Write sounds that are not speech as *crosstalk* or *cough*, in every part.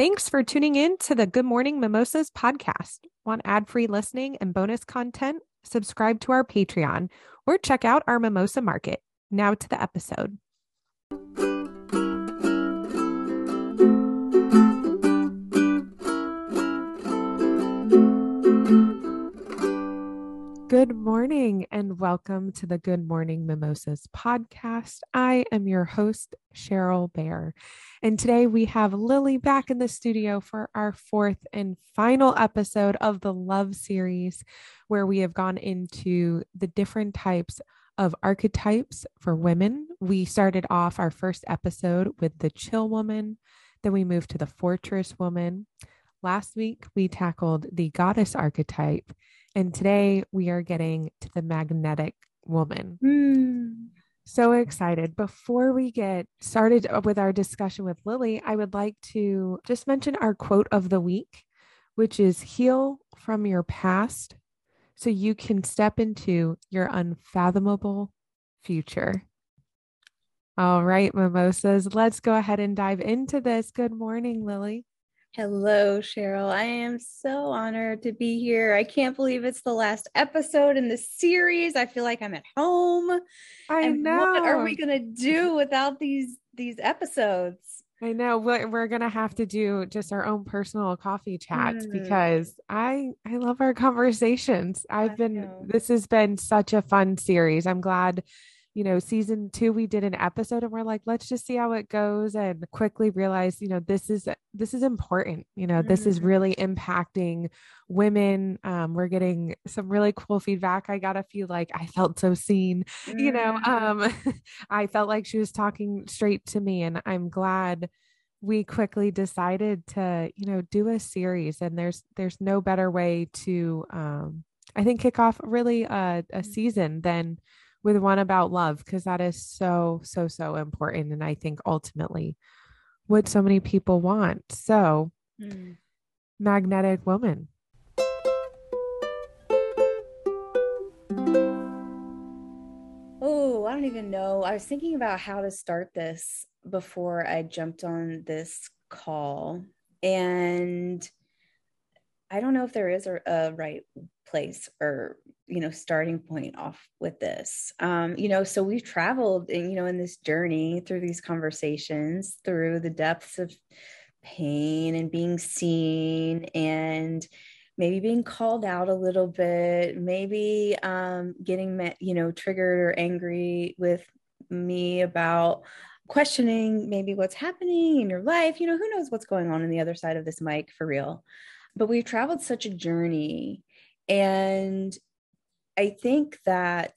Thanks for tuning in to the Good Morning Mimosas podcast. Want ad free listening and bonus content? Subscribe to our Patreon or check out our mimosa market. Now to the episode. Good morning and welcome to the Good Morning Mimosas podcast. I am your host, Cheryl Bear. And today we have Lilli back in the studio for our fourth and final episode of the Love series, where we have gone into the different types of archetypes for women. We started off our first episode with the chill woman, then we moved to the fortress woman. Last week, we tackled the goddess archetype. And today we are getting to the magnetic woman. Mm. So excited. Before we get started with our discussion with Lilli, I would like to just mention our quote of the week, which is heal from your past so you can step into your unfathomable future. All right, mimosas, let's go ahead and dive into this. Good morning, Lilli. Hello, Cheryl. I am so honored to be here. I can't believe it's the last episode in the series. I feel like I'm at home. I and know. What are we gonna do *laughs* without these these episodes? I know we're, we're gonna have to do just our own personal coffee chats Mm. because I I love our conversations. I've I been know. this has been such a fun series. I'm glad, you know, season two we did an episode and we're like, let's just see how it goes and quickly realize, you know, this is this is important. You know, this is Mhm. really impacting women. Um, we're getting some really cool feedback. I got a few like I felt so seen you know Mhm. um *laughs* i felt like she was talking straight to me and i'm glad we quickly decided to you know do a series and there's there's no better way to um i think kick off really a, a season than with one about love because that is so so so important and i think ultimately what so many people want so Mm. magnetic woman Oh, I don't even know. I was thinking about how to start this before I jumped on this call. And I don't know if there is a, a right place or, you know, starting point off with this. Um, you know, so we've traveled, in, you know, in this journey through these conversations, through the depths of pain and being seen and maybe being called out a little bit, maybe um, getting, met, you know, triggered or angry with me about questioning maybe what's happening in your life. You know, who knows what's going on in the other side of this mic for real. But we've traveled such a journey. And I think that,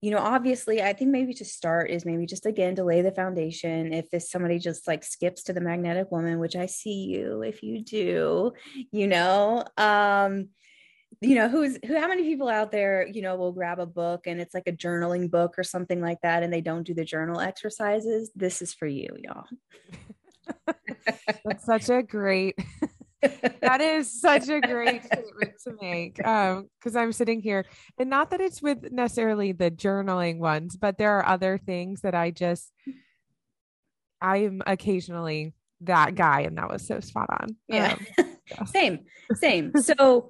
you know, obviously, I think maybe to start is maybe just again to lay the foundation. If this somebody just like skips to the magnetic woman, which I see you if you do, you know, um, you know who's who how many people out there you know will grab a book and it's like a journaling book or something like that and they don't do the journal exercises this is for you y'all *laughs* that's such a great *laughs* that is such a great *laughs* statement to make um because i'm sitting here and not that it's with necessarily the journaling ones but there are other things that i just i am occasionally that guy and that was so spot on. Yeah. Um, *laughs* yes. same same. *laughs* So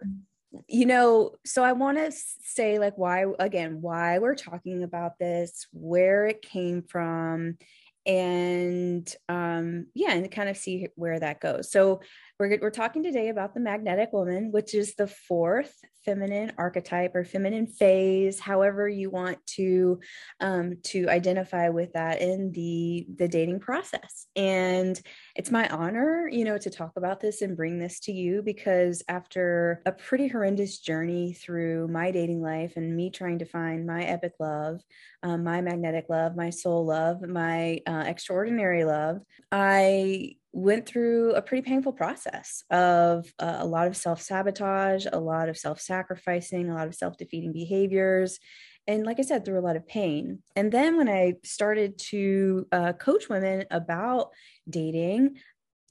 you know so i want to say like why again why we're talking about this where it came from and um yeah and kind of see where that goes. So we're, we're talking today about the magnetic woman which is the fourth feminine archetype or feminine phase however you want to um to identify with that in the the dating process. And it's my honor, you know, to talk about this and bring this to you because after a pretty horrendous journey through my dating life and me trying to find my epic love, um, my magnetic love, my soul love, my uh, extraordinary love, I went through a pretty painful process of uh, a lot of self sabotage, a lot of self sacrificing, a lot of self defeating behaviors. And like I said, through a lot of pain. And then when I started to uh, coach women about dating,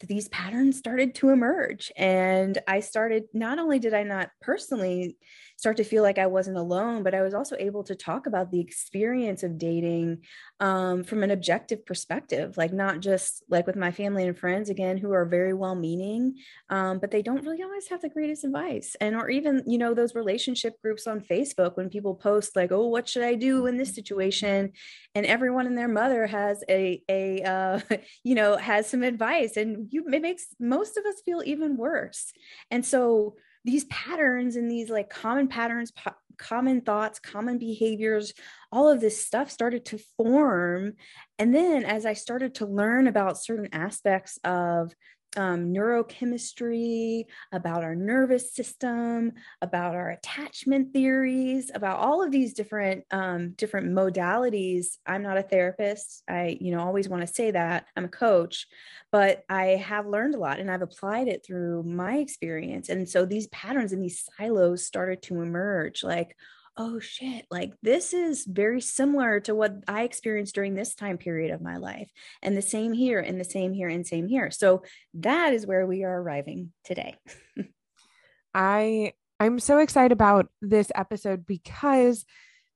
these patterns started to emerge. And I started, not only did I not personally start to feel like I wasn't alone, but I was also able to talk about the experience of dating um, from an objective perspective, like not just like with my family and friends, again, who are very well meaning, um, but they don't really always have the greatest advice. And, or even, you know, those relationship groups on Facebook when people post, like, oh, what should I do in this situation? And everyone and their mother has a, a, uh, *laughs* you know, has some advice. And you, it makes most of us feel even worse. And so, these patterns and these like common patterns po- common thoughts common behaviors all of this stuff started to form. And then as i started to learn about certain aspects of um, neurochemistry, about our nervous system, about our attachment theories, about all of these different um, different modalities. I'm not a therapist. I, you know, always want to say that I'm a coach, but I have learned a lot and I've applied it through my experience. And so these patterns and these silos started to emerge. Like, oh shit, like this is very similar to what I experienced during this time period of my life. And the same here, and the same here, and same here. So that is where we are arriving today. *laughs* I I'm so excited about this episode because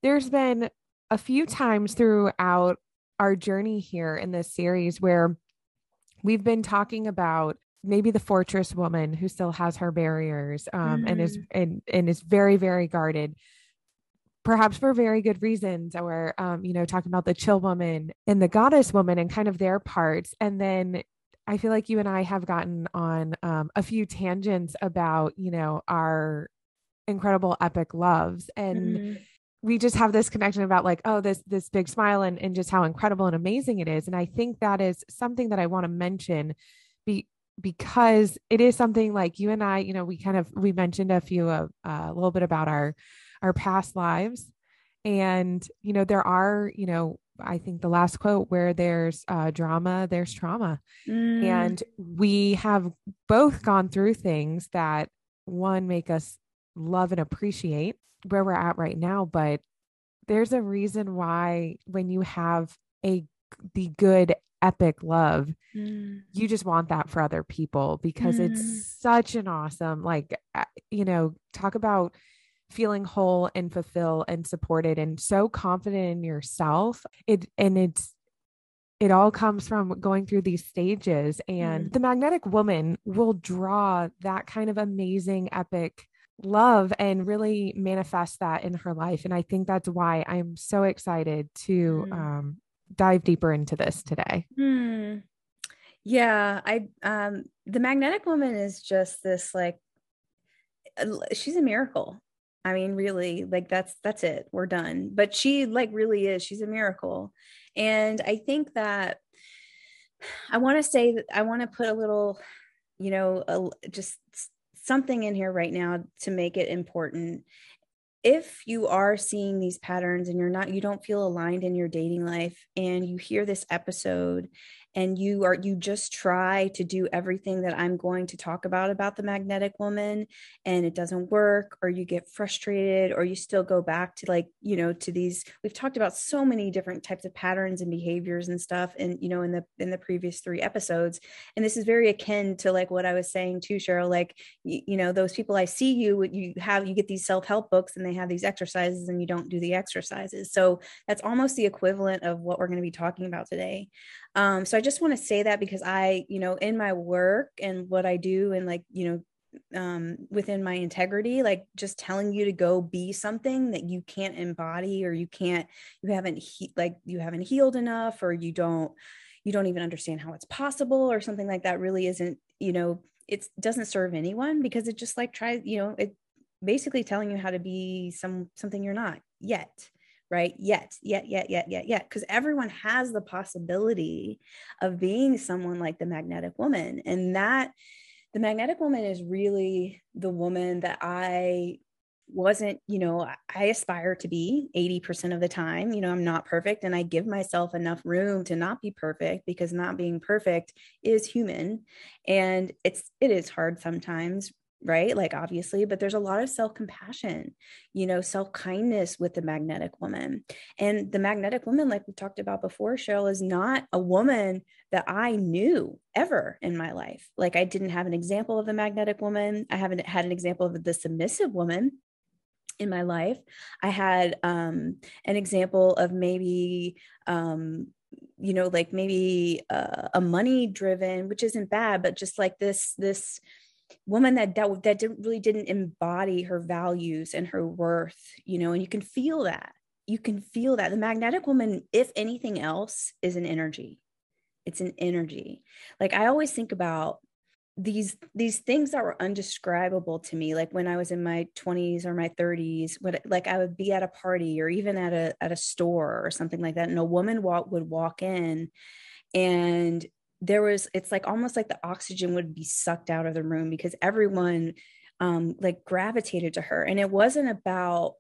there's been a few times throughout our journey here in this series where we've been talking about maybe the fortress woman who still has her barriers um, mm. and is mm. and, and is very very guarded perhaps for very good reasons or um, you know talking about the chill woman and the goddess woman and kind of their parts. And then i feel like you and i have gotten on um, a few tangents about you know our incredible epic loves. And mm-hmm. we just have this connection about like oh this this big smile and, and just how incredible and amazing it is. And i think that is something that i want to mention be because it is something like you and i you know we kind of we mentioned a few of uh, a little bit about our our past lives. And, you know, there are, you know, I think the last quote where there's uh, drama, there's trauma. Mm. And we have both gone through things that one make us love and appreciate where we're at right now. But there's a reason why when you have a the good epic love mm. you just want that for other people because mm. it's such an awesome like uh, you know talk about feeling whole and fulfilled and supported and so confident in yourself it and it's it all comes from going through these stages and mm. the magnetic woman will draw that kind of amazing epic love and really manifest that in her life and i think that's why i'm so excited to mm. um, dive deeper into this today mm. yeah i um the magnetic woman is just this like she's a miracle I mean, really, like that's that's it. We're done. But she like really is. She's a miracle. And I think that I want to say that I want to put a little, you know, a, just something in here right now to make it important. If you are seeing these patterns and you're not, you don't feel aligned in your dating life, and you hear this episode and you are you just try to do everything that I'm going to talk about about the magnetic woman and it doesn't work or you get frustrated or you still go back to like you know to these we've talked about so many different types of patterns and behaviors and stuff and you know in the in the previous 3 episodes and this is very akin to like what I was saying too Cheryl like you, you know those people I see you you have you get these self-help books and they have these exercises and you don't do the exercises so that's almost the equivalent of what we're going to be talking about today um, so I just want to say that because I, you know, in my work and what I do and like, you know, um within my integrity like just telling you to go be something that you can't embody or you can't you haven't he- like you haven't healed enough or you don't you don't even understand how it's possible or something like that really isn't you know it doesn't serve anyone because it just like tries you know it basically telling you how to be some something you're not yet right? Yet, yet, yet, yet, yet, yet, because everyone has the possibility of being someone like the magnetic woman. And that the magnetic woman is really the woman that I wasn't, you know, I aspire to be 80% of the time. You know, I'm not perfect and I give myself enough room to not be perfect because not being perfect is human and it's it is hard sometimes, right? Like, obviously, but there's a lot of self compassion, you know, self kindness with the magnetic woman. And the magnetic woman, like we talked about before, Cheryl, is not a woman that I knew ever in my life. Like, I didn't have an example of the magnetic woman, I haven't had an example of the submissive woman. in my life. I had um, an example of maybe, um, you know, like maybe uh, a money driven, which isn't bad, but just like this, this woman that that, that didn't, really didn't embody her values and her worth, you know, and you can feel that. You can feel that the magnetic woman, if anything else, is an energy. It's an energy. Like I always think about these these things that were undescribable to me like when i was in my 20s or my 30s what like i would be at a party or even at a at a store or something like that and a woman walk would walk in and there was it's like almost like the oxygen would be sucked out of the room because everyone um like gravitated to her. And it wasn't about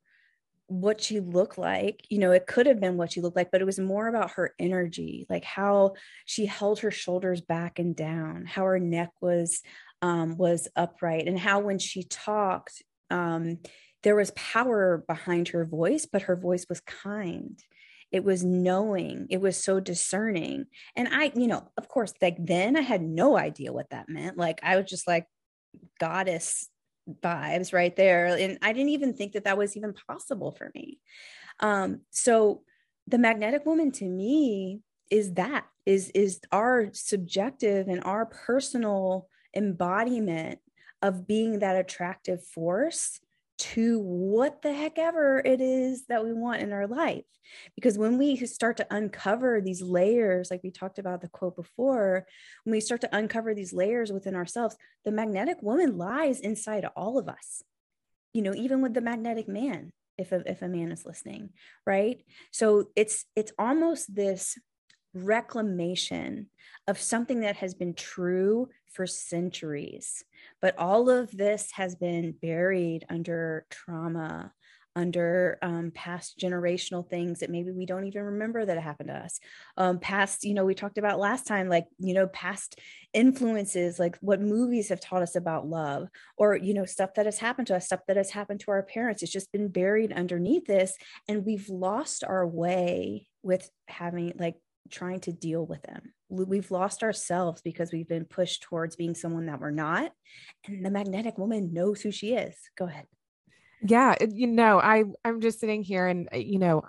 what she looked like you know it could have been what she looked like but it was more about her energy like how she held her shoulders back and down how her neck was um, was upright and how when she talked um, there was power behind her voice but her voice was kind it was knowing it was so discerning. And i you know of course like then i had no idea what that meant. Like i was just like goddess vibes right there and i didn't even think that that was even possible for me. Um so the magnetic woman to me is that is is our subjective and our personal embodiment of being that attractive force to what the heck ever it is that we want in our life. Because when we start to uncover these layers, like we talked about the quote before, when we start to uncover these layers within ourselves, the magnetic woman lies inside all of us. You know, even with the magnetic man, if a, if a man is listening, right? So it's it's almost this reclamation of something that has been true for centuries. But all of this has been buried under trauma, under um, past generational things that maybe we don't even remember that happened to us. Um, past, you know, we talked about last time, like, you know, past influences, like what movies have taught us about love, or, you know, stuff that has happened to us, stuff that has happened to our parents. It's just been buried underneath this. And we've lost our way with having like trying to deal with them. We've lost ourselves because we've been pushed towards being someone that we're not. And the magnetic woman knows who she is. Go ahead. Yeah, you know, I I'm just sitting here and uh, you know,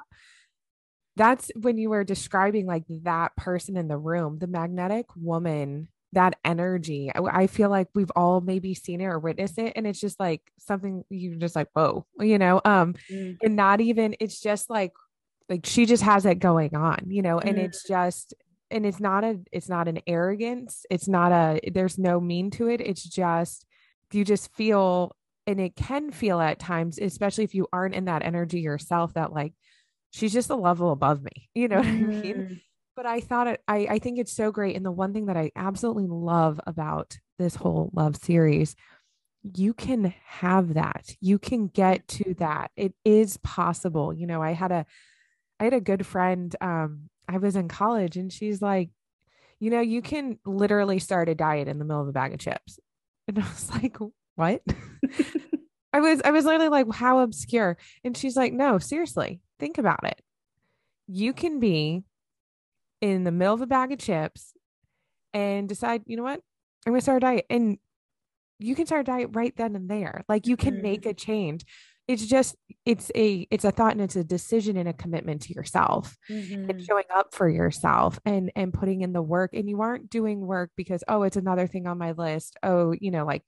that's when you were describing like that person in the room, the magnetic woman, that energy. I, I feel like we've all maybe seen it or witnessed it and it's just like something you're just like, whoa, you know, um mm. and not even it's just like like she just has it going on you know and mm. it's just and it's not a it's not an arrogance it's not a there's no mean to it it's just you just feel and it can feel at times especially if you aren't in that energy yourself that like she's just a level above me you know mm. *laughs* what i mean mm. but i thought it I, I think it's so great and the one thing that i absolutely love about this whole love series you can have that you can get to that it is possible you know i had a I had a good friend. Um, I was in college and she's like, you know, you can literally start a diet in the middle of a bag of chips. *laughs* And I was like, what? *laughs* I was, I was literally like, how obscure. And she's like, no, seriously, think about it. You can be in the middle of a bag of chips and decide, you know what? I'm going to start a diet. And you can start a diet right then and there. Like you can mm-hmm. make a change it's just it's a it's a thought and it's a decision and a commitment to yourself mm-hmm. and showing up for yourself and and putting in the work and you aren't doing work because oh it's another thing on my list oh you know like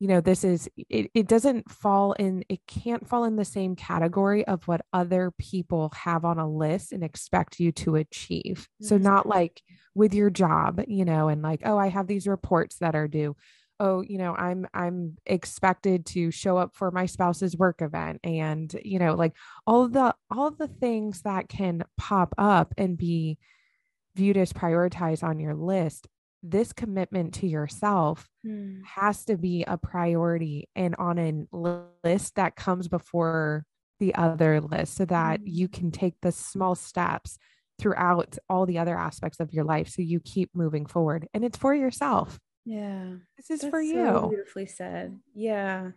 you know this is it, it doesn't fall in it can't fall in the same category of what other people have on a list and expect you to achieve mm-hmm. so not like with your job you know and like oh i have these reports that are due oh you know i'm i'm expected to show up for my spouse's work event and you know like all the all the things that can pop up and be viewed as prioritized on your list this commitment to yourself mm. has to be a priority and on a list that comes before the other list so that mm. you can take the small steps throughout all the other aspects of your life so you keep moving forward and it's for yourself yeah. This is That's for you. So beautifully said. Yeah.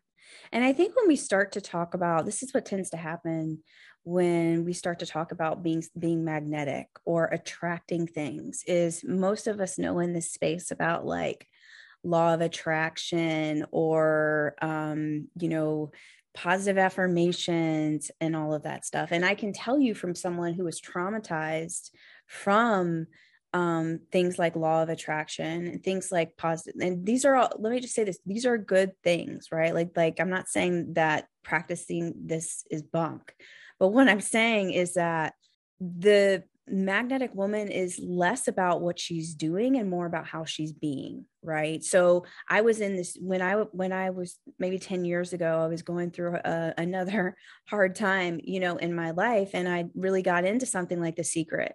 And I think when we start to talk about this is what tends to happen when we start to talk about being being magnetic or attracting things is most of us know in this space about like law of attraction or um you know positive affirmations and all of that stuff. And I can tell you from someone who was traumatized from um, things like law of attraction and things like positive and these are all let me just say this these are good things right? Like like i'm not saying that practicing this is bunk but what i'm saying is that the magnetic woman is less about what she's doing and more about how she's being right? So i was in this when i when i was maybe 10 years ago i was going through a, another *laughs* hard time you know in my life and i really got into something like the secret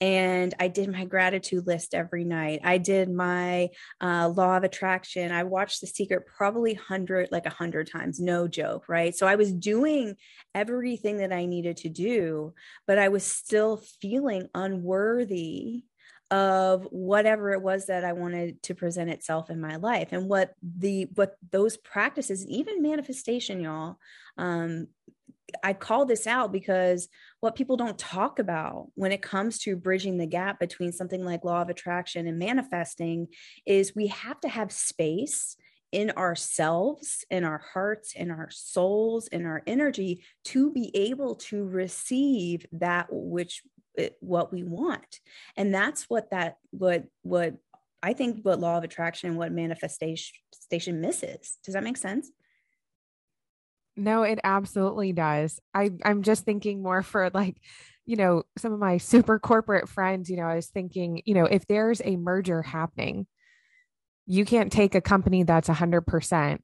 and i did my gratitude list every night. I did my uh, law of attraction. I watched the secret probably 100 like 100 times no joke right? So i was doing everything that i needed to do but i was still feeling unworthy of whatever it was that I wanted to present itself in my life. And what the what those practices even manifestation y'all um I call this out because what people don't talk about when it comes to bridging the gap between something like law of attraction and manifesting is we have to have space in ourselves, in our hearts, in our souls, in our energy to be able to receive that which it, what we want. And that's what that what what i think what law of attraction what manifestation misses. Does that make sense? No it absolutely does. I i'm just thinking more for like you know some of my super corporate friends you know i was thinking you know if there's a merger happening you can't take a company that's 100%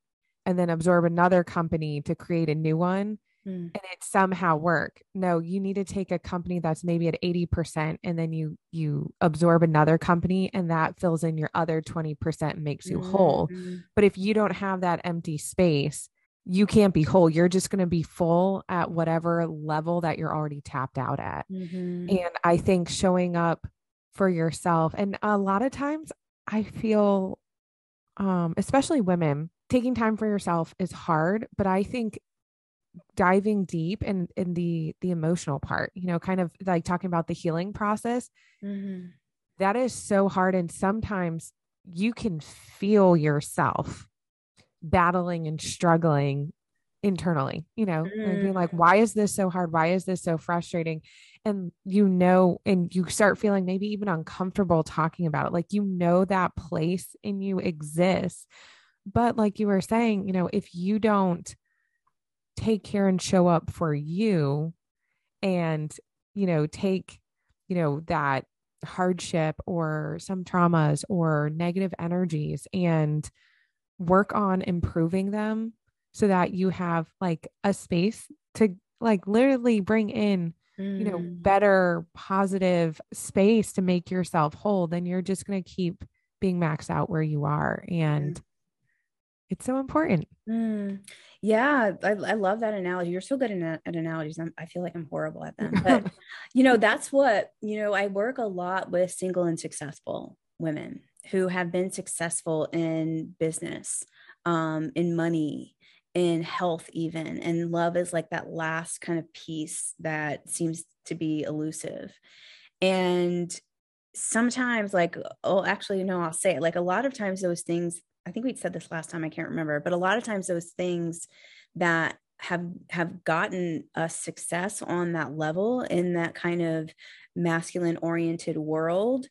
and then absorb another company to create a new one. And it somehow work. No, you need to take a company that's maybe at 80% and then you you absorb another company and that fills in your other 20% and makes you mm-hmm. whole. But if you don't have that empty space, you can't be whole. You're just going to be full at whatever level that you're already tapped out at. Mm-hmm. And I think showing up for yourself and a lot of times I feel um especially women taking time for yourself is hard, but I think diving deep in in the the emotional part you know kind of like talking about the healing process. Mm-hmm. that is so hard and sometimes you can feel yourself battling and struggling internally you know mm. being like why is this so hard? Why is this so frustrating? And you know and you start feeling maybe even uncomfortable talking about it. Like you know that place in you exists. But like you were saying you know if you don't take care and show up for you and you know take you know that hardship or some traumas or negative energies and work on improving them so that you have like a space to like literally bring in mm. you know mm. better positive space to make yourself whole then you're just going to keep being maxed out where you are and it's so important mm. Yeah, I, I love that analogy. You're so good at, at analogies. I'm, I feel like I'm horrible at them, but *laughs* you know, that's what, you know, I work a lot with single and successful women who have been successful in business, um, in money, in health, even. And love is like that last kind of piece that seems to be elusive. And sometimes, like, oh, actually, no, I'll say it. Like, a lot of times, those things I think we said this last time, I can't remember, but a lot of times those things that have have gotten us success on that level in that kind of masculine oriented world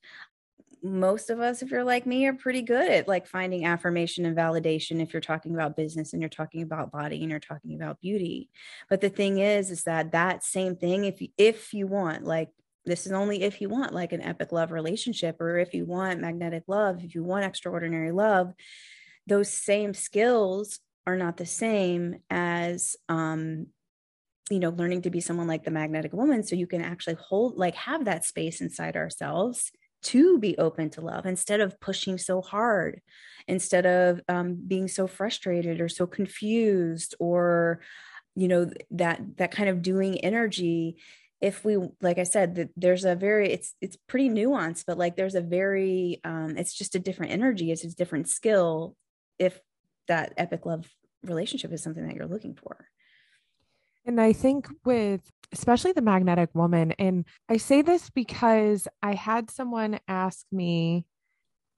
most of us if you're like me are pretty good at like finding affirmation and validation if you're talking about business and you're talking about body and you're talking about beauty but the thing is is that that same thing if you, if you want like this is only if you want like an epic love relationship or if you want magnetic love if you want extraordinary love those same skills are not the same as um you know learning to be someone like the magnetic woman. So you can actually hold like have that space inside ourselves to be open to love instead of pushing so hard instead of um, being so frustrated or so confused or you know that that kind of doing energy if we like i said there's a very it's it's pretty nuanced but like there's a very um it's just a different energy it's a different skill if that epic love relationship is something that you're looking for. And i think with especially the magnetic woman and i say this because i had someone ask me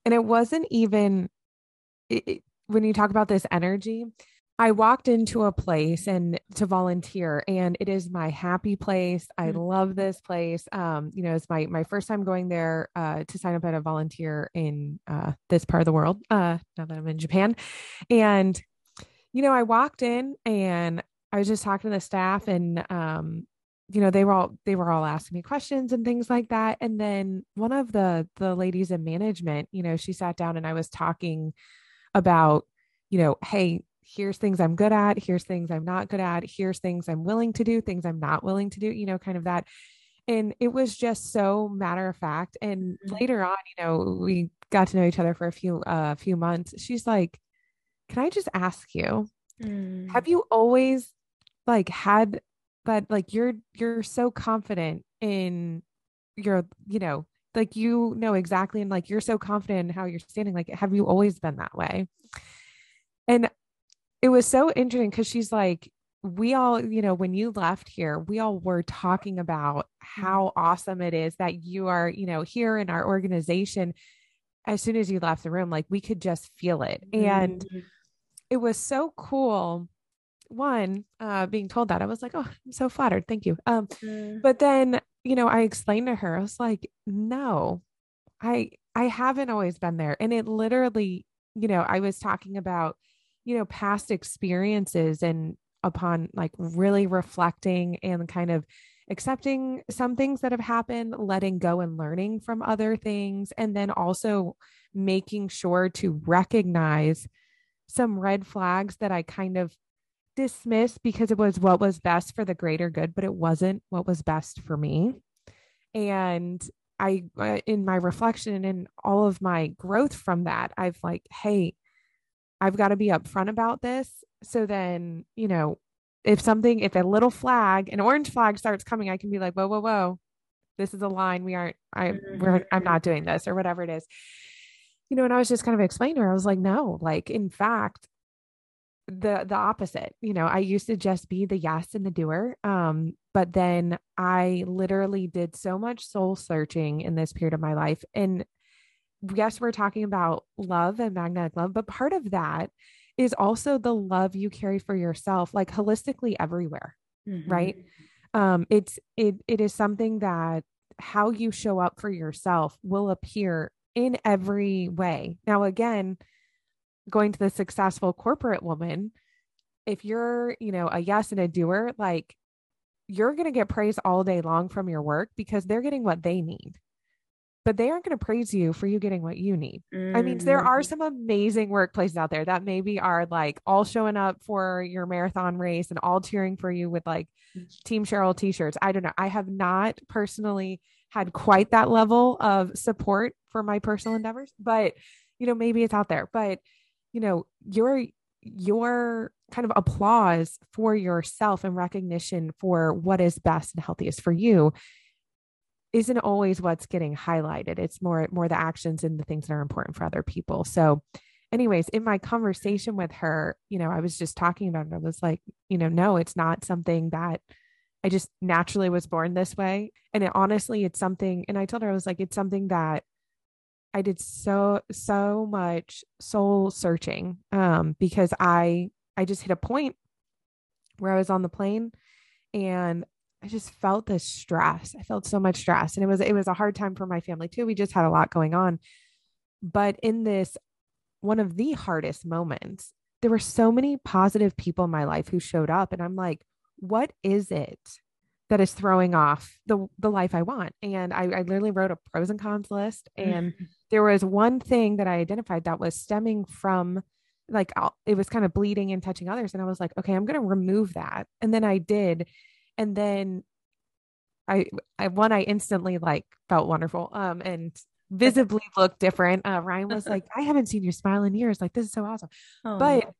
and it wasn't even it, when you talk about this energy I walked into a place and to volunteer and it is my happy place. I mm-hmm. love this place. Um, you know, it's my my first time going there uh to sign up at a volunteer in uh this part of the world, uh now that I'm in Japan. And you know, I walked in and I was just talking to the staff and um you know they were all they were all asking me questions and things like that and then one of the the ladies in management you know she sat down and i was talking about you know hey here's things i'm good at here's things i'm not good at here's things i'm willing to do things i'm not willing to do you know kind of that and it was just so matter of fact and mm-hmm. later on you know we got to know each other for a few a uh, few months she's like can i just ask you mm. have you always like had but like you're you're so confident in your you know like you know exactly and like you're so confident in how you're standing like have you always been that way and it was so interesting because she's like we all you know when you left here we all were talking about how mm-hmm. awesome it is that you are you know here in our organization as soon as you left the room like we could just feel it and mm-hmm. it was so cool one uh being told that i was like oh i'm so flattered thank you um mm. but then you know i explained to her i was like no i i haven't always been there and it literally you know i was talking about you know past experiences and upon like really reflecting and kind of accepting some things that have happened letting go and learning from other things and then also making sure to recognize some red flags that i kind of dismissed because it was what was best for the greater good, but it wasn't what was best for me. And I, in my reflection and in all of my growth from that, I've like, hey, I've got to be upfront about this. So then, you know, if something, if a little flag, an orange flag starts coming, I can be like, whoa, whoa, whoa, this is a line. We aren't, I, we're, I'm not doing this or whatever it is. You know, and I was just kind of explaining to her, I was like, no, like, in fact, the the opposite you know i used to just be the yes and the doer um but then i literally did so much soul searching in this period of my life and yes we're talking about love and magnetic love but part of that is also the love you carry for yourself like holistically everywhere mm-hmm. right um it's it it is something that how you show up for yourself will appear in every way now again going to the successful corporate woman, if you're, you know, a yes and a doer, like you're going to get praise all day long from your work because they're getting what they need. But they aren't going to praise you for you getting what you need. Mm-hmm. I mean, there are mm-hmm. some amazing workplaces out there that maybe are like all showing up for your marathon race and all cheering for you with like Team Cheryl t shirts. I don't know. I have not personally had quite that level of support for my personal endeavors, but you know, maybe it's out there. But you know your your kind of applause for yourself and recognition for what is best and healthiest for you isn't always what's getting highlighted. It's more more the actions and the things that are important for other people. So anyways in my conversation with her you know i was just talking about it. I was like you know no it's not something that i just naturally was born this way. And it, honestly it's something and i told her i was like it's something that I did so so much soul searching um because I I just hit a point where I was on the plane and I just felt this stress. I felt so much stress and it was it was a hard time for my family too. We just had a lot going on. But in this one of the hardest moments, there were so many positive people in my life who showed up and I'm like, what is it that is throwing off the the life I want. And I, I literally wrote a pros and cons list. And mm-hmm. there was one thing that I identified that was stemming from like it was kind of bleeding and touching others. And I was like, okay, I'm gonna remove that. And then I did. And then I I one I instantly like felt wonderful. Um and visibly *laughs* looked different. Uh, Ryan was *laughs* like, I haven't seen you smile in years. Like, this is so awesome. Oh. But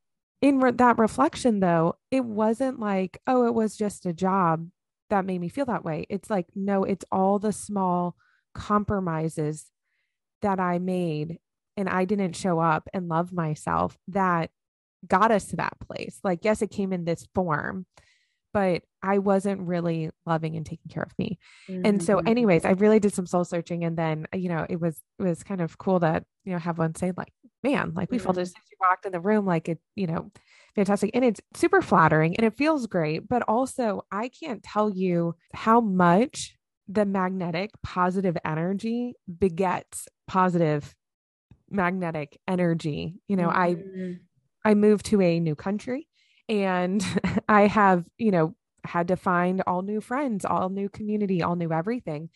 in re- that reflection, though, it wasn't like, oh, it was just a job that made me feel that way. It's like, no, it's all the small compromises that I made and I didn't show up and love myself that got us to that place. Like, yes, it came in this form, but I wasn't really loving and taking care of me. Mm-hmm. And so, mm-hmm. anyways, I really did some soul searching. And then, you know, it was, it was kind of cool that, you know, have one say, like, man, like we felt as soon as you walked in the room, like it, you know, fantastic. And it's super flattering and it feels great. But also, I can't tell you how much the magnetic positive energy begets positive magnetic energy. You know, I Mhm. I moved to a new country and *laughs* I have, you know, had to find all new friends, all new community, all new everything.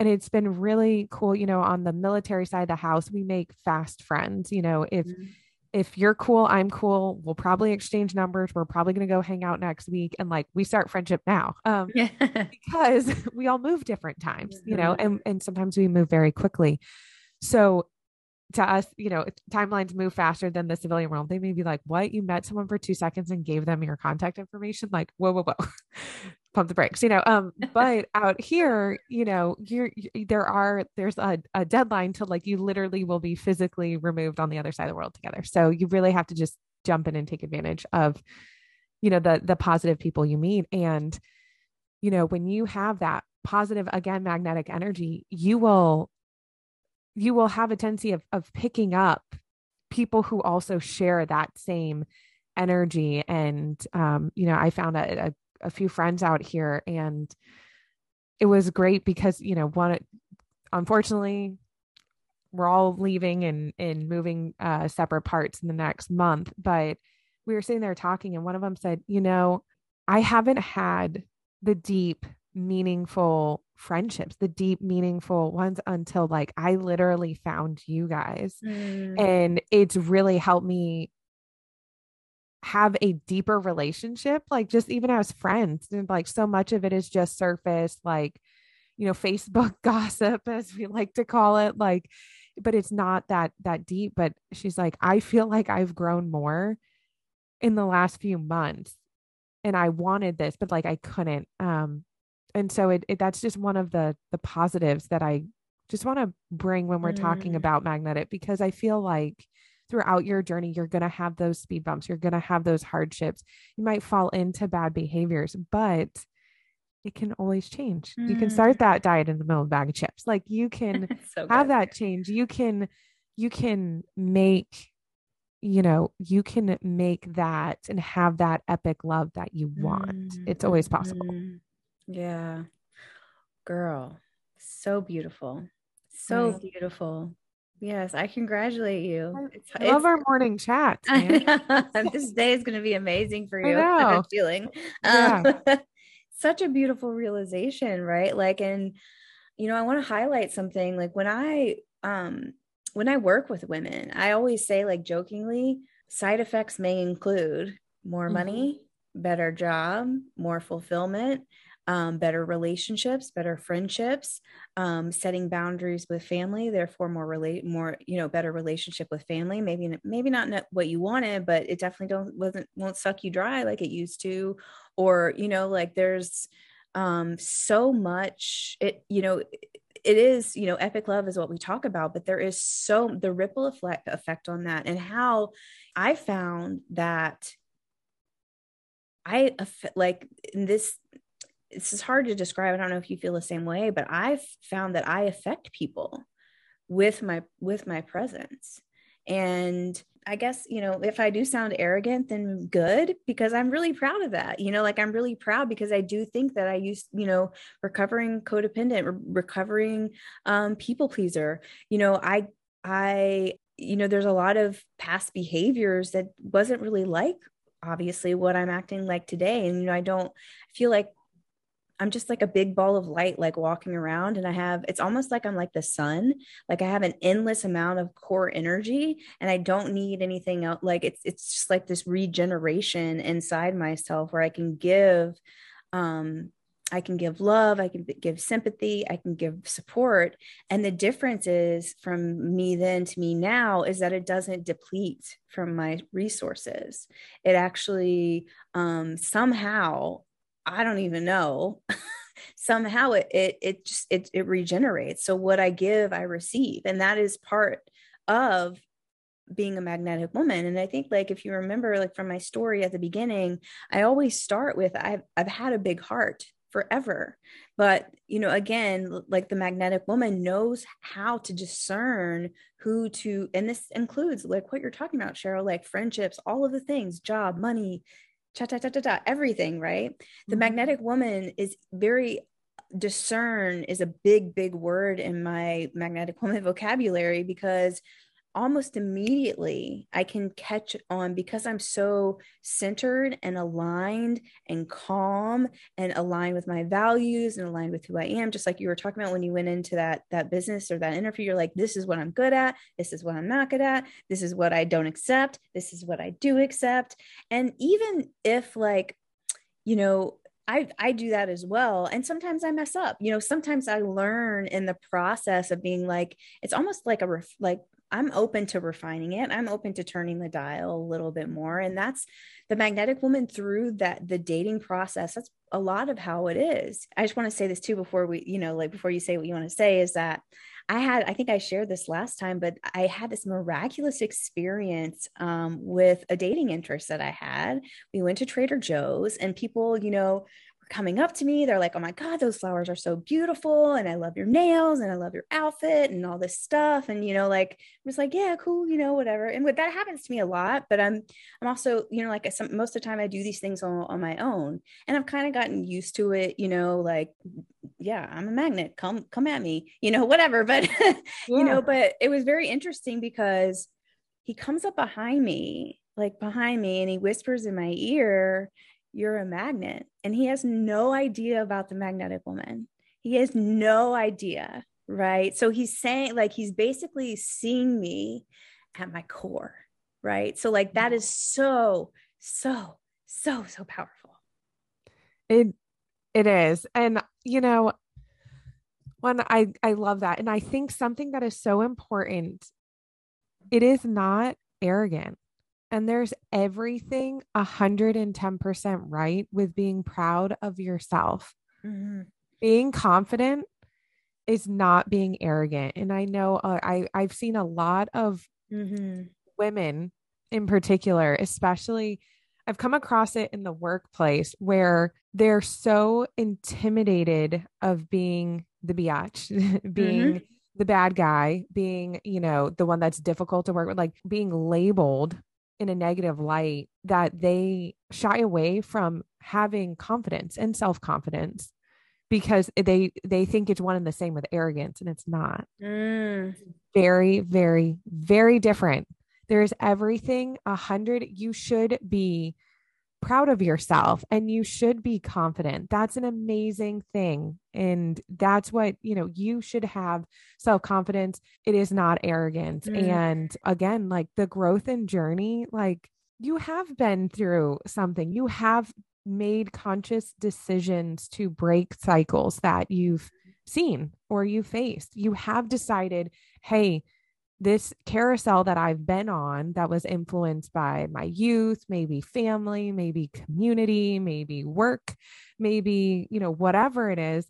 And it's been really cool, you know, on the military side of the house, we make fast friends. You know, if Mhm. if you're cool, I'm cool. We'll probably exchange numbers. We're probably going to go hang out next week and like we start friendship now. Um Yeah. *laughs* because *laughs* we all move different times, you know, Mhm. and and sometimes we move very quickly. So to us, you know, timelines move faster than the civilian world. They may be like, "What? You met someone for two seconds and gave them your contact information?" Like, whoa, whoa, whoa, *laughs* pump the brakes, you know. Um, *laughs* but out here, you know, you're you, there are there's a, a deadline to like you literally will be physically removed on the other side of the world together. So you really have to just jump in and take advantage of, you know, the the positive people you meet, and you know, when you have that positive again magnetic energy, you will you will have a tendency of of picking up people who also share that same energy. And um you know i found a, a, a few friends out here and it was great because you know one unfortunately we're all leaving and and moving uh separate parts in the next month but we were sitting there talking and one of them said you know i haven't had the deep meaningful friendships the deep meaningful ones until like i literally found you guys Mm. and it's really helped me have a deeper relationship like just even as friends and like so much of it is just surface like you know facebook *laughs* gossip as we like to call it like but it's not that that deep but she's like i feel like i've grown more in the last few months and i wanted this but like i couldn't um and so it, it that's just one of the the positives that i just want to bring when we're talking Mm. about magnetic because i feel like throughout your journey you're going to have those speed bumps you're going to have those hardships. You might fall into bad behaviors but it can always change. You can Mm. start that diet in the middle of a bag of chips. Like you can *laughs* so have that change. You can you can make you know you can make that and have that epic love that you want. It's always possible. Mhm. Yeah. Girl, so beautiful. So beautiful. Yes, I congratulate you. It's, I love our morning chat. *laughs* this day is going to be amazing for you. I have know. a feeling. Yeah. Um, *laughs* such a beautiful realization, right? Like, and you know, I want to highlight something. Like when I um when I work with women, I always say, like jokingly, side effects may include more Mhm. money, better job, more fulfillment, um, better relationships, better friendships, um, setting boundaries with family, therefore more relate more, you know, better relationship with family. Maybe maybe not what you wanted, but it definitely don't wasn't won't suck you dry like it used to, or you know, like there's um so much it you know it is you know epic love is what we talk about but there is so the ripple effect effect on that and how i found that i like in this this is hard to describe. I don't know if you feel the same way but i've found that i affect people with my with my presence. And i guess you know if i do sound arrogant then good because i'm really proud of that you know like i'm really proud because i do think that i used you know recovering codependent re- recovering um people pleaser. You know i i you know there's a lot of past behaviors that wasn't really like obviously what i'm acting like today. And you know i don't feel like I'm just like a big ball of light, like walking around. And I have, it's almost like I'm like the sun. Like I have an endless amount of core energy and I don't need anything else. Like it's, it's just like this regeneration inside myself where I can give, um, I can give love, I can give sympathy, I can give support. And the difference is from me then to me now is that it doesn't deplete from my resources. It actually um, somehow I don't even know. *laughs* Somehow it it it just it it regenerates. So what I give, I receive, and that is part of being a magnetic woman. And I think like if you remember like from my story at the beginning, I always start with I've I've had a big heart forever. But, you know, again, like the magnetic woman knows how to discern who to, and this includes like what you're talking about, Cheryl, like friendships, all of the things, job, money, cha cha cha cha cha, everything, right? The mm-hmm. magnetic woman is very discern is a big big word in my magnetic woman vocabulary because almost immediately I can catch on because I'm so centered and aligned and calm and aligned with my values and aligned with who I am. Just like you were talking about when you went into that that business or that interview you're like this is what I'm good at. This is what I'm not good at. This is what I don't accept. This is what I do accept. And even if like you know I, I do that as well. And sometimes I mess up, you know, sometimes I learn in the process of being like, it's almost like a, ref, like I'm open to refining it. I'm open to turning the dial a little bit more. And that's the magnetic woman through that, the dating process. That's a lot of how it is. I just want to say this too before we, you know, like before you say what you want to say is that I had, I think I shared this last time, but I had this miraculous experience um, with a dating interest that I had. We went to Trader Joe's and people, you know, coming up to me. They're like, oh my God, those flowers are so beautiful. And I love your nails and I love your outfit and all this stuff. And, you know, like, I'm just like, yeah, cool, you know, whatever. And what that happens to me a lot, but I'm, I'm also, you know, like some, most of the time I do these things on, on my own and I've kind of gotten used to it, you know, like, yeah, I'm a magnet, come, come at me, you know, *laughs* whatever. But, yeah. you know, but it was very interesting because he comes up behind me, like behind me, and he whispers in my ear, you're a magnet. And he has no idea about the magnetic woman. He has no idea. Right. So he's saying, like, he's basically seeing me at my core. Right. So, like, that is so, so, so, so powerful. It, it is. And, you know, one, I, I love that. And I think something that is so important, it is not arrogant and there's everything 110% right with being proud of yourself. Mm-hmm. Being confident is not being arrogant. And I know uh, I, I've seen a lot of mm-hmm. women in particular, especially I've come across it in the workplace where they're so intimidated of being the biatch, *laughs* being mm-hmm. the bad guy, being, you know, the one that's difficult to work with, like being labeled in a negative light that they shy away from having confidence and self-confidence because they they think it's one and the same with arrogance and it's not mm. very very very different there's everything a hundred you should be proud of yourself and you should be confident. That's an amazing thing. And that's what, you know, you should have self confidence. It is not arrogance. Mm. And again, like the growth and journey, like you have been through something, you have made conscious decisions to break cycles that you've seen or you faced. You have decided, hey, this carousel that I've been on that was influenced by my youth, maybe family, maybe community, maybe work, maybe, you know, whatever it is,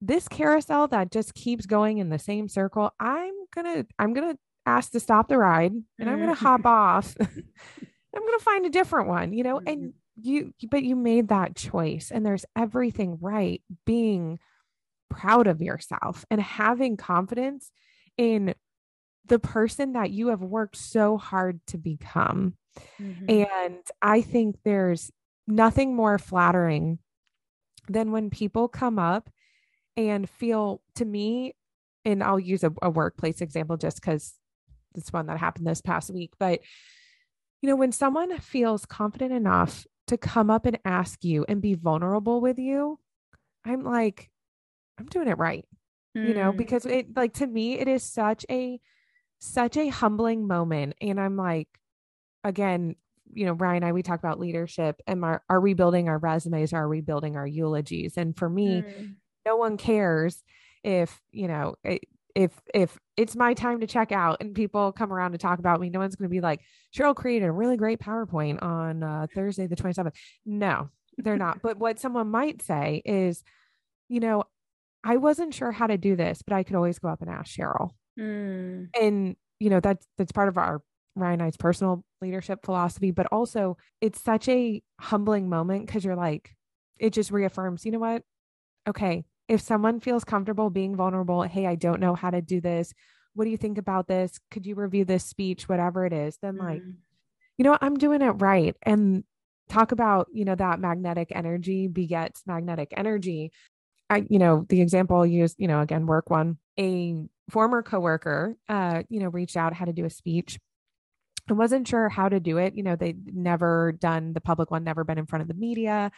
this carousel that just keeps going in the same circle, I'm going to I'm going to ask to stop the ride and I'm going to hop off. *laughs* I'm going to find a different one, you know, and mm-hmm. you but you made that choice and there's everything right being proud of yourself and having confidence in the person that you have worked so hard to become. Mm-hmm. And I think there's nothing more flattering than when people come up and feel to me, and I'll use a, a workplace example just because it's one that happened this past week. But, you know, when someone feels confident enough to come up and ask you and be vulnerable with you, I'm like, I'm doing it right. Mm. You know, mm. because it like to me, it is such a such a humbling moment. And I'm like, again, you know, Ryan and I, we talk about leadership and our, are we building our resumes? Are we building our eulogies? And for me, mm. no one cares if, you know, if, if it's my time to check out and people come around to talk about me, no one's going to be like, Cheryl created a really great PowerPoint on uh, Thursday, the 27th. No, they're not. *laughs* but what someone might say is, you know, I wasn't sure how to do this, but I could always go up and ask Cheryl. Mm. And you know that's that's part of our Ryan I's personal leadership philosophy, but also it's such a humbling moment because you're like, it just reaffirms, you know what? okay, if someone feels comfortable being vulnerable, hey, I don't know how to do this. What do you think about this? Could you review this speech, whatever it is? Then, mm-hmm. like, you know, I'm doing it right. And talk about, you know, that magnetic energy begets magnetic energy. I, you know, the example I'll use, you know, again, work one, a former coworker, uh, you know, reached out, had to do a speech. I wasn't sure how to do it. You know, they'd never done the public one, never been in front of the media,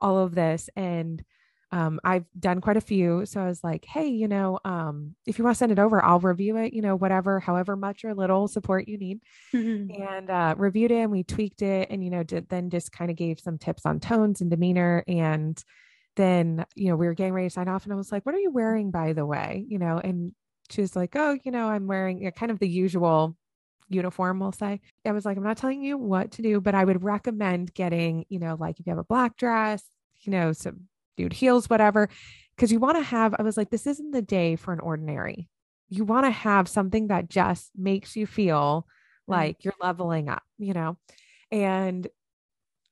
all of this. And um, I've done quite a few. So I was like, hey, you know, um, if you want to send it over, I'll review it, you know, whatever, however much or little support you need. Mm-hmm. And uh, reviewed it and we tweaked it and, you know, did, then just kind of gave some tips on tones and demeanor. And then, you know, we were getting ready to sign off and I was like, what are you wearing, by the way? You know, and she was like, oh, you know, I'm wearing you know, kind of the usual uniform, we'll say. I was like, I'm not telling you what to do, but I would recommend getting, you know, like if you have a black dress, you know, some nude heels, whatever, because you want to have, I was like, this isn't the day for an ordinary. You want to have something that just makes you feel mm-hmm. like you're leveling up, you know? And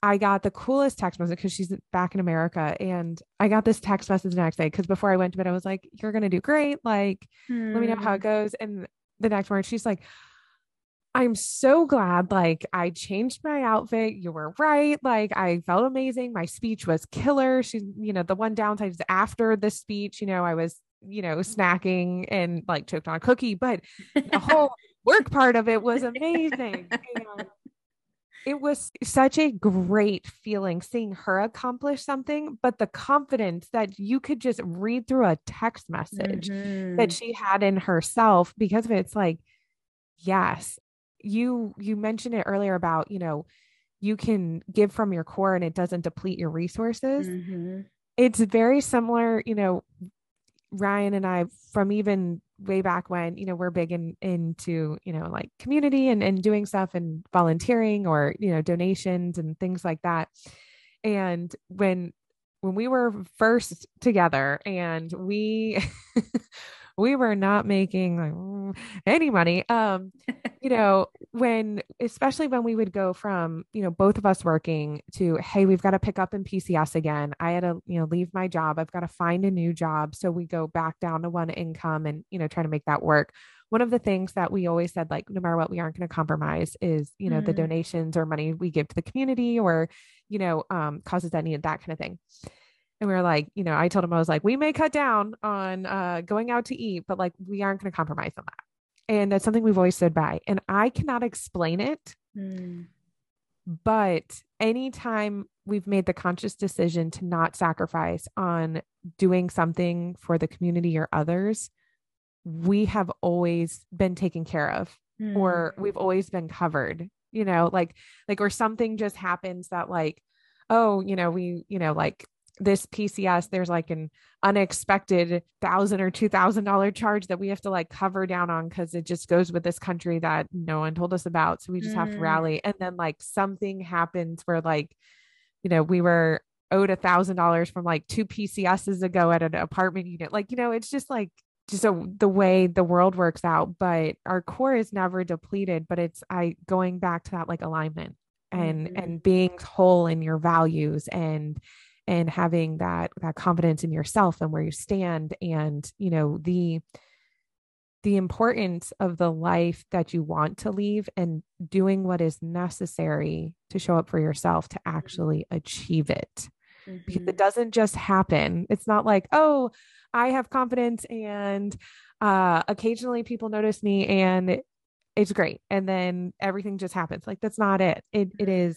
I got the coolest text message because she's back in America. And I got this text message the next day because before I went to bed, I was like, You're going to do great. Like, let me know how it hmm. goes. And the next morning, she's like, I'm so glad like I changed my outfit. You were right. Like I felt amazing. My speech was killer. She, you know, the one downside is after the speech, you know, I was, you know, snacking and like choked on a cookie, but the whole *laughs* work part of it was amazing. And it was such a great feeling seeing her accomplish something, but the confidence that you could just read through a text message mm-hmm. that she had in herself because of it, it's like, yes, you you mentioned it earlier about you know you can give from your core and it doesn't deplete your resources mm-hmm. it's very similar you know ryan and i from even way back when you know we're big in into you know like community and, and doing stuff and volunteering or you know donations and things like that. And when when we were first together and we *laughs* we were not making like, any money. Um, you know, when especially when we would go from, you know, both of us working to, hey, we've got to pick up in PCS again. I had to, you know, leave my job. I've got to find a new job. So we go back down to one income and, you know, try to make that work. One of the things that we always said, like, no matter what, we aren't going to compromise is, you know, mm. the donations or money we give to the community or, you know, um, causes that need, that kind of thing and we were like you know i told him i was like we may cut down on uh going out to eat but like we aren't going to compromise on that and that's something we've always stood by and i cannot explain it mm. but anytime we've made the conscious decision to not sacrifice on doing something for the community or others we have always been taken care of mm. or we've always been covered you know like like or something just happens that like oh you know we you know like this PCS, there's like an unexpected thousand or two thousand dollar charge that we have to like cover down on because it just goes with this country that no one told us about. So we just mm. have to mm. rally. And then like something happens where like, you know, we were owed a thousand dollars from like two PCSs ago at an apartment unit. Like, you know, it's just like just a, the way the world works out. But our core is never depleted. But it's I going back to that like alignment and mm-hmm. and being whole in your values and and having that that confidence in yourself and where you stand and you know the the importance of the life that you want to leave and doing what is necessary to show up for yourself to actually achieve it mm-hmm. because it mm-hmm. doesn't just happen it's not like oh i have confidence and uh occasionally people notice me and it's great and then everything just happens like that's not it it it mm-hmm.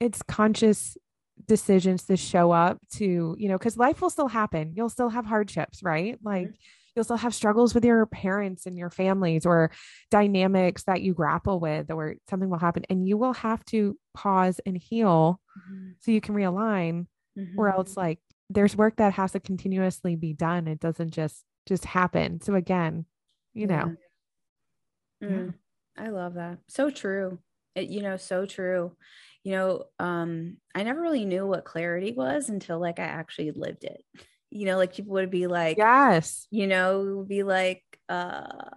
it's conscious decisions to show up to, you know, because life will still happen. You'll still have hardships, right? Like mm-hmm. you'll still have struggles with your parents and your families or dynamics that you grapple with, or something will happen. And you will have to pause and heal mm-hmm. so you can realign, mm-hmm. or else, like, there's work that has to continuously be done. It doesn't just just happen. So again, you know. Yeah. Mm. I love that. So true. It, you know, so true you know, um, I never really knew what clarity was until like I actually lived it. You know, like people would be like, yes, you know, be like, uh,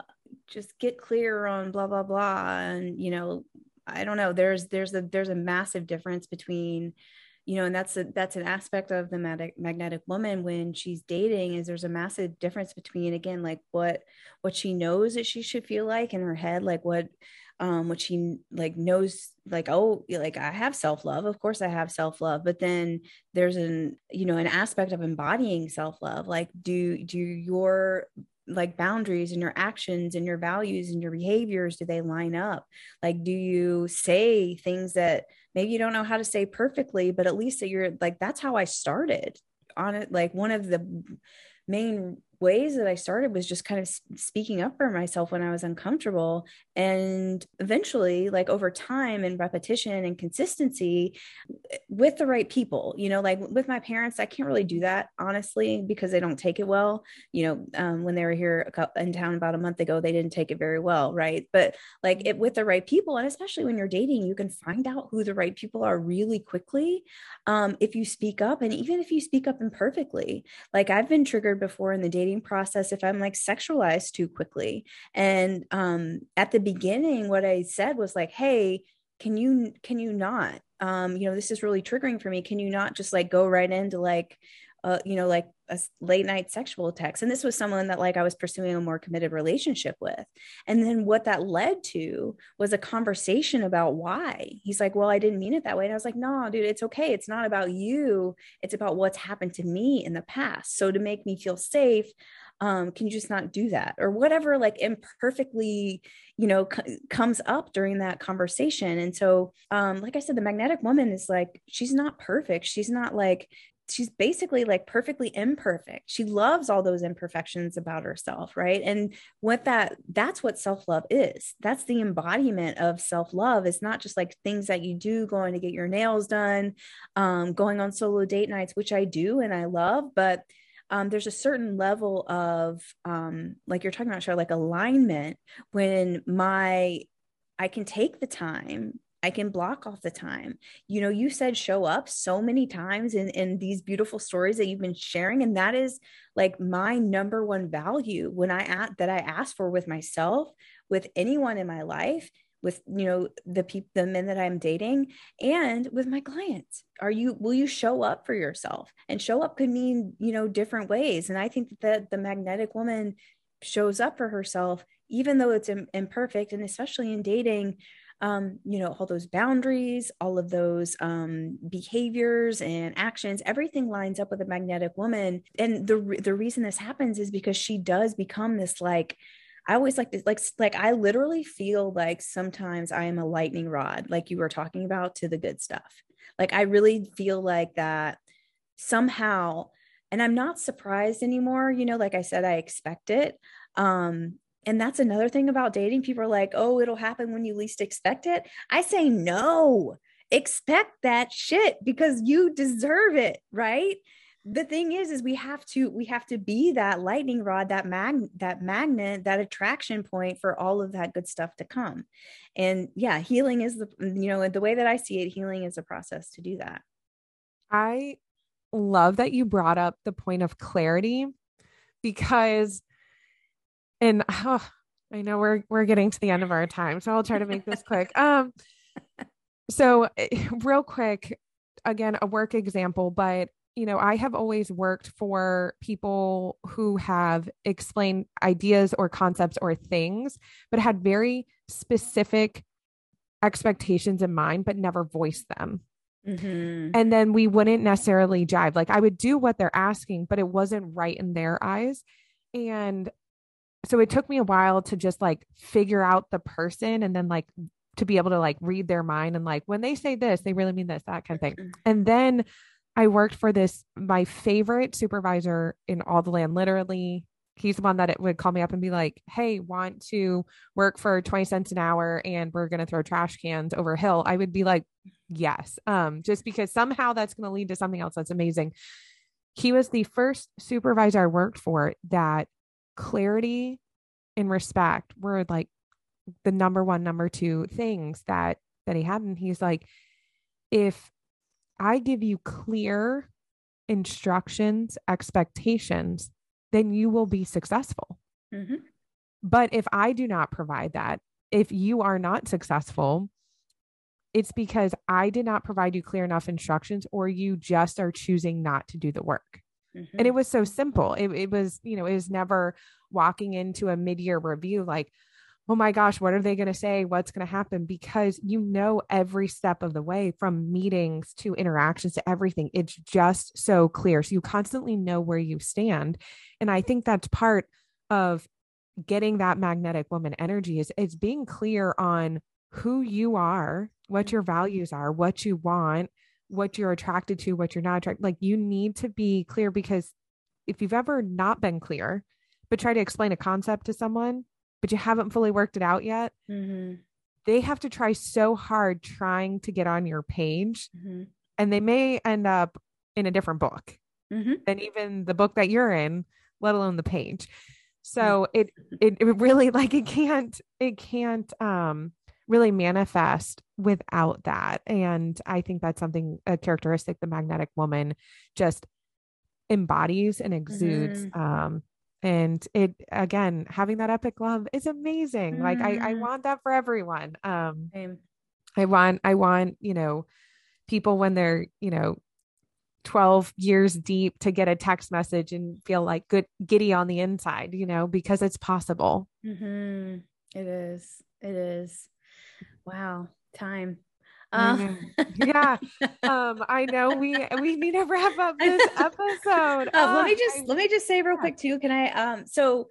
just get clear on blah blah blah, and you know, I don't know. There's there's a there's a massive difference between you know and that's a that's an aspect of the mag- magnetic woman when she's dating is there's a massive difference between again like what what she knows that she should feel like in her head like what um what she like knows like oh like i have self-love of course i have self-love but then there's an you know an aspect of embodying self-love like do do your like boundaries and your actions and your values and your behaviors do they line up? Like do you say things that maybe you don't know how to say perfectly but at least that you're like that's how i started. On it like one of the main ways that I started was just kind of speaking up for myself when I was uncomfortable. And eventually, like over time and repetition and consistency eh, with the right people, you know, like with my parents, I can't really do that honestly because they don't take it well. You know, um, when they were here in town about a month ago, they didn't take it very well. Right. But like it with the right people, and especially when you're dating, you can find out who the right people are really quickly um, if you speak up. And even if you speak up imperfectly, like I've been triggered before in the dating process if I'm like sexualized too quickly. And um, at the beginning, what I said was like, hey, can you can you not um you know this is really triggering for me can you not just like go right into like uh, you know, like a late night sexual text. And this was someone that like I was pursuing a more committed relationship with. And then what that led to was a conversation about why. He's like, Well, I didn't mean it that way. And I was like, No, dude, it's okay. It's not about you. It's about what's happened to me in the past. So to make me feel safe, um, can you just not do that or whatever like imperfectly you know c- comes up during that conversation and so um, like i said the magnetic woman is like she's not perfect she's not like she's basically like perfectly imperfect. She loves all those imperfections about herself, right? And what that that's what self-love is. That's the embodiment of self-love. It's not just like things that you do going to get your nails done, um, going on solo date nights, which I do and I love, but um, there's a certain level of um, like you're talking about, show like alignment when my I can take the time I can block off the time. You know, you said show up so many times in, in these beautiful stories that you've been sharing. And that is like my number one value when I at that I ask for with myself, with anyone in my life, with you know, the people the men that I'm dating, and with my clients. Are you will you show up for yourself? And show up could mean, you know, different ways. And I think that the magnetic woman shows up for herself, even though it's imperfect, and especially in dating um, you know, all those boundaries, all of those um, behaviors and actions, everything lines up with a magnetic woman. And the the reason this happens is because she does become this like I always like this, like, like I literally feel like sometimes I am a lightning rod, like you were talking about, to the good stuff. Like I really feel like that somehow, and I'm not surprised anymore. You know, like I said, I expect it. Um, and that's another thing about dating. People are like, oh, it'll happen when you least expect it. I say, no, expect that shit because you deserve it, right? The thing is, is we have to we have to be that lightning rod, that mag that magnet, that attraction point for all of that good stuff to come. And yeah, healing is the you know the way that I see it, healing is a process to do that. I love that you brought up the point of clarity because and oh, I know we're we're getting to the end of our time, so I'll try to make this quick. Um, so eh, *laughs* real quick, again, a work example, but you know, I have always worked for people who have explained ideas or concepts or things, but had very specific expectations in mind, but never voiced them. Mm-hmm. And then we wouldn't necessarily jive. Like I would do what they're asking, but it wasn't right in their eyes. And so it took me a while to just like figure out the person and then like to be able to like read their mind and like when they say this they really mean this that kind of thing. Mm-hmm. and then i worked for this my favorite supervisor in all the land literally. He's the one that it would call me up and be like hey want to work for 20 cents an hour and we're going to throw trash cans over a hill? I would be like yes. Um just because somehow that's going to lead to something else that's amazing. He was the first supervisor i worked for that clarity and respect were like the number one number two things that that he had and he's like if i give you clear instructions expectations then you will be successful mm-hmm. but if i do not provide that if you are not successful it's because I did not provide you clear enough instructions or you just are choosing not to do the work. Mm-hmm. And it was so simple. It, it was, you know, it was never walking into a mid year review like, oh my gosh, what are they going to say? What's going to happen? Because you know every step of the way from meetings to interactions to everything. It's just so clear. So you constantly know where you stand. And I think that's part of getting that magnetic woman energy is it's being clear on who you are, what your values are, what you want, what you're attracted to, what you're not attracted. Like you need to be clear because if you've ever not been clear, but try to explain a concept to someone, but you haven't fully worked it out yet, mm-hmm. they have to try so hard trying to get on your page. Mm-hmm. And they may end up in a different book mm-hmm. than even the book that you're in, let alone the page. So mm. it, it it really like it can't it can't um really manifest without that. And I think that's something a characteristic the magnetic woman just embodies and exudes. Mm-hmm. Um and it again having that epic love is amazing mm-hmm. like I, I mm-hmm. want that for everyone um Same. i want i want you know people when they're you know 12 years deep to get a text message and feel like good giddy on the inside you know because it's possible mm-hmm. it is it is wow time um, yeah, *laughs* um, I know we we need to wrap up this episode. Uh, let me just I, let me just say real quick too. Can I? Um, so,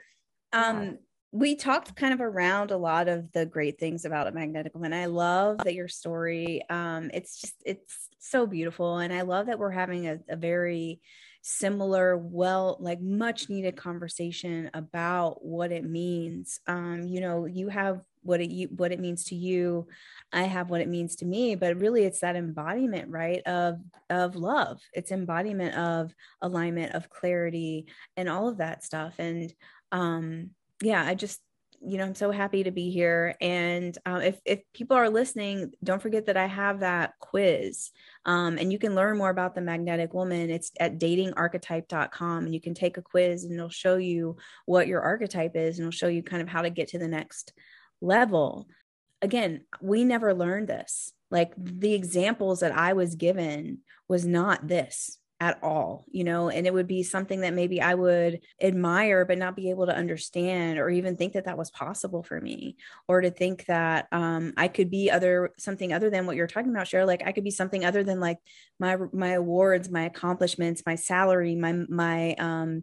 um, yeah. we talked kind of around a lot of the great things about a magnetic woman. I love that your story. Um, it's just it's so beautiful, and I love that we're having a, a very similar well like much needed conversation about what it means um you know you have what it you what it means to you i have what it means to me but really it's that embodiment right of of love it's embodiment of alignment of clarity and all of that stuff and um yeah i just you know, I'm so happy to be here. And uh, if, if people are listening, don't forget that I have that quiz. Um, and you can learn more about the magnetic woman. It's at datingarchetype.com. And you can take a quiz and it'll show you what your archetype is and it'll show you kind of how to get to the next level. Again, we never learned this. Like the examples that I was given was not this at all, you know, and it would be something that maybe I would admire, but not be able to understand or even think that that was possible for me, or to think that um, I could be other something other than what you're talking about, Cheryl. Like I could be something other than like my my awards, my accomplishments, my salary, my my um,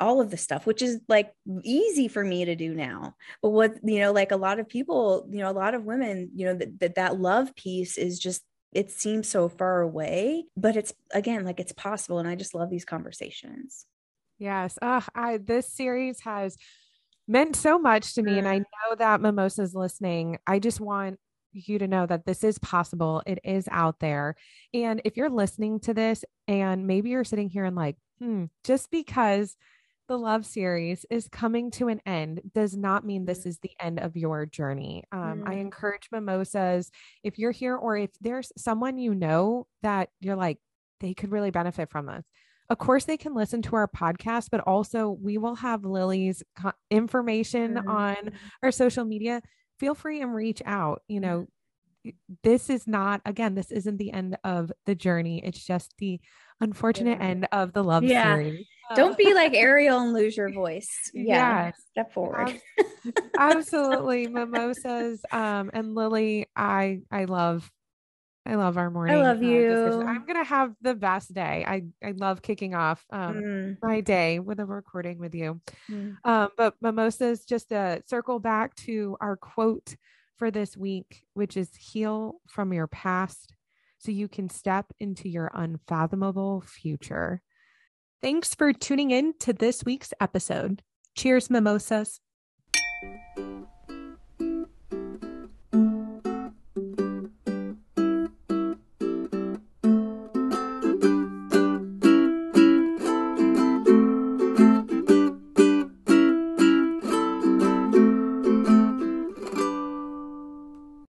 all of the stuff which is like easy for me to do now but what you know like a lot of people you know a lot of women you know that that, that love piece is just it seems so far away, but it's again like it's possible. And I just love these conversations. Yes. Uh, I this series has meant so much to me. And I mm. know that Mimosa's listening. I just want you to know that this is possible. It is out there. And if you're listening to this and maybe you're sitting here and like, hmm, just because the love series is coming to an end does not mean this is the end of your journey. Um, mm. I encourage mimosas if you're here or if there's someone you know that you're like, they could really benefit from this. Of course, they can listen to our podcast, but also we will have Lilli's co- information mm. on our social media. Feel free and reach out. You know, this is not, again, this isn't the end of the journey. It's just the unfortunate yeah. end of the love yeah. series. Don't be like *laughs* Ariel and lose your voice. Yeah. Yes. Step forward. Absolutely. Mimosas. Um, and Lilli, I I love I love our morning. I love uh, you. I'm gonna have the best day. I I love kicking off um, mm. my day with a recording with you. Mm. Um, but mimosas, just to circle back to our quote for this week, which is "Heal from your past, so you can step into your unfathomable future." Thanks for tuning in to this week's episode. Cheers, mimosas.